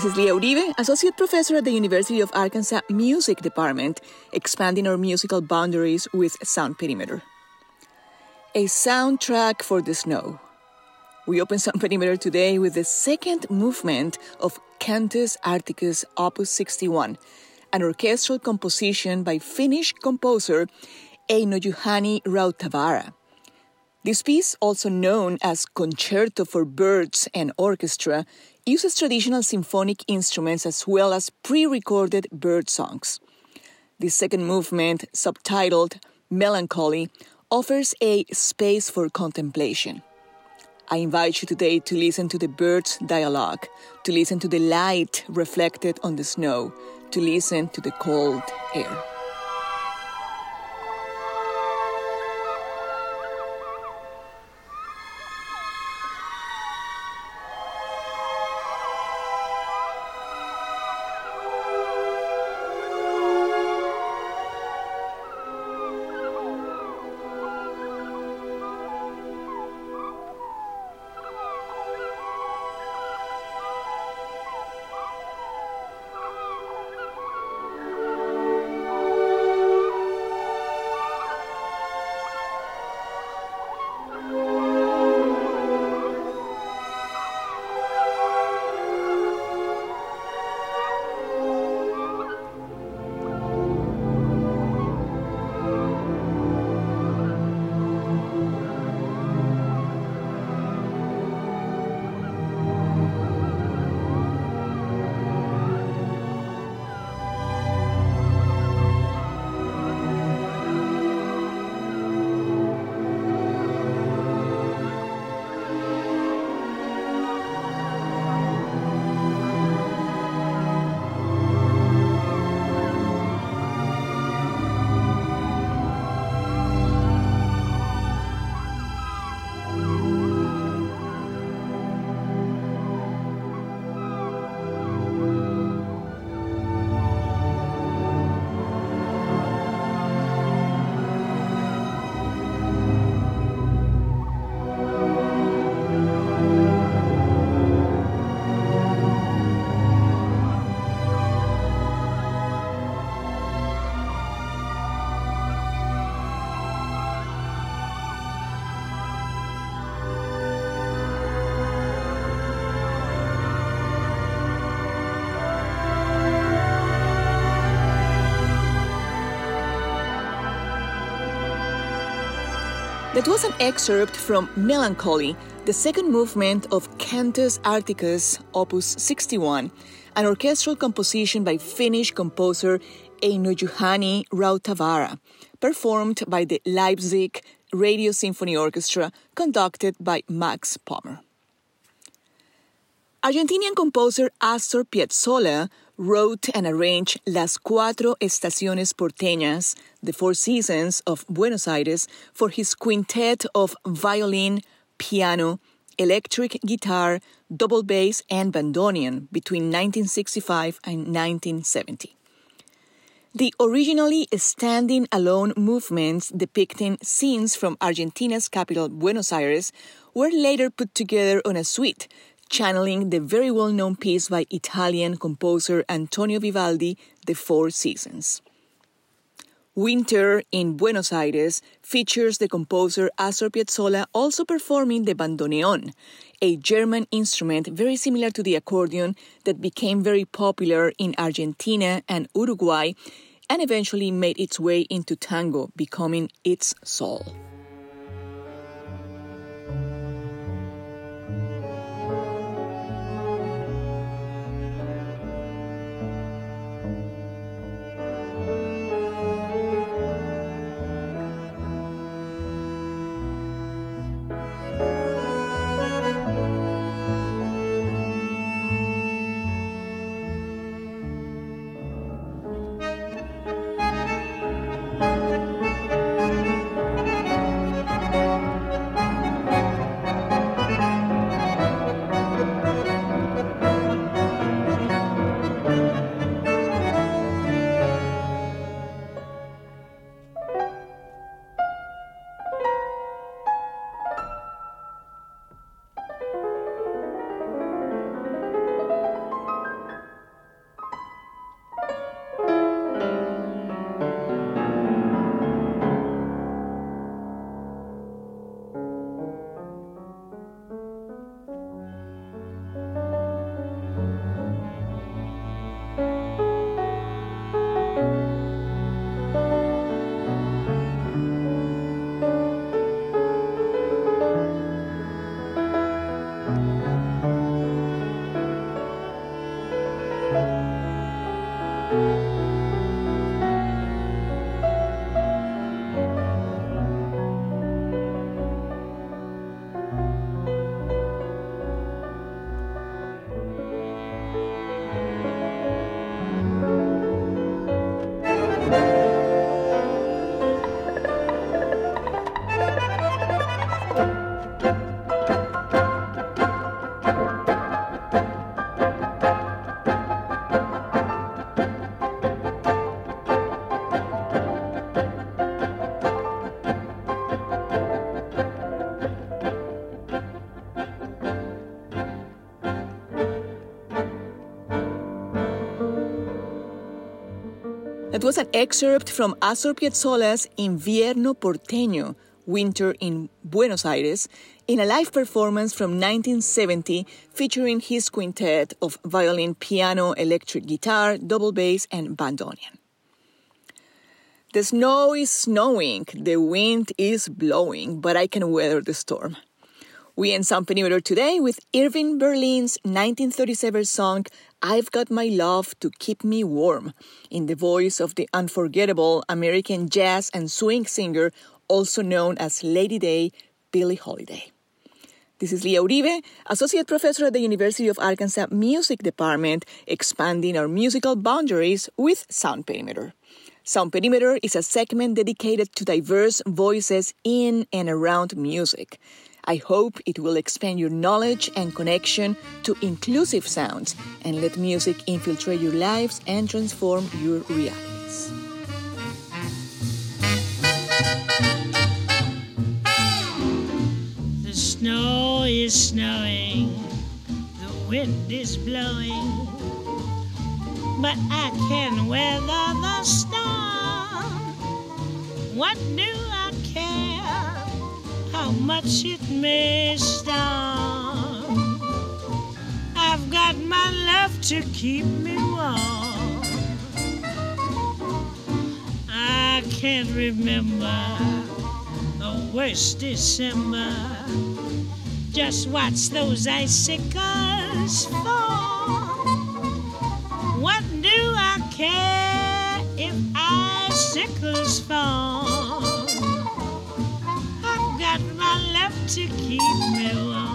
This is Lia Uribe, Associate Professor at the University of Arkansas Music Department, expanding our musical boundaries with Sound Perimeter. A soundtrack for the snow. We open Sound Perimeter today with the second movement of Cantus Arcticus Opus 61, an orchestral composition by Finnish composer Einojuhani Rautavaara. This piece, also known as Concerto for Birds and Orchestra, uses traditional symphonic instruments as well as pre recorded bird songs. The second movement, subtitled Melancholy, offers a space for contemplation. I invite you today to listen to the birds' dialogue, to listen to the light reflected on the snow, to listen to the cold air. That was an excerpt from Melancholy, the second movement of Cantus Arcticus, Opus 61, an orchestral composition by Finnish composer Einojuhani Rautavaara, performed by the Leipzig Radio Symphony Orchestra, conducted by Max Pommer. Argentinian composer Astor Piazzolla wrote and arranged Las Cuatro Estaciones Porteñas, the Four Seasons of Buenos Aires, for his quintet of violin, piano, electric guitar, double bass, and bandoneon between 1965 and 1970. The originally standing alone movements depicting scenes from Argentina's capital, Buenos Aires, were later put together on a suite channeling the very well known piece by Italian composer Antonio Vivaldi, The Four Seasons. Winter in Buenos Aires features the composer Astor Piazzolla also performing the bandoneon, a German instrument very similar to the accordion that became very popular in Argentina and Uruguay and eventually made its way into tango, becoming its soul. That was an excerpt from Astor Piazzolla's Invierno Porteño, Winter in Buenos Aires, in a live performance from 1970 featuring his quintet of violin, piano, electric guitar, double bass, and bandoneon. The snow is snowing, the wind is blowing, but I can weather the storm. We end Sound Perimeter today with Irving Berlin's 1937 song I've Got My Love to Keep Me Warm, in the voice of the unforgettable American jazz and swing singer, also known as Lady Day, Billie Holiday. This is Lia Uribe, Associate Professor at the University of Arkansas Music Department, expanding our musical boundaries with Sound Perimeter. Sound Perimeter is a segment dedicated to diverse voices in and around music. I hope it will expand your knowledge and connection to inclusive sounds and let music infiltrate your lives and transform your realities. The snow is snowing, the wind is blowing, but I can weather the storm. What do? How much it may storm. I've got my love to keep me warm. I can't remember the worst December. Just watch those icicles fall. What do I care if icicles fall? Got my love to keep me warm.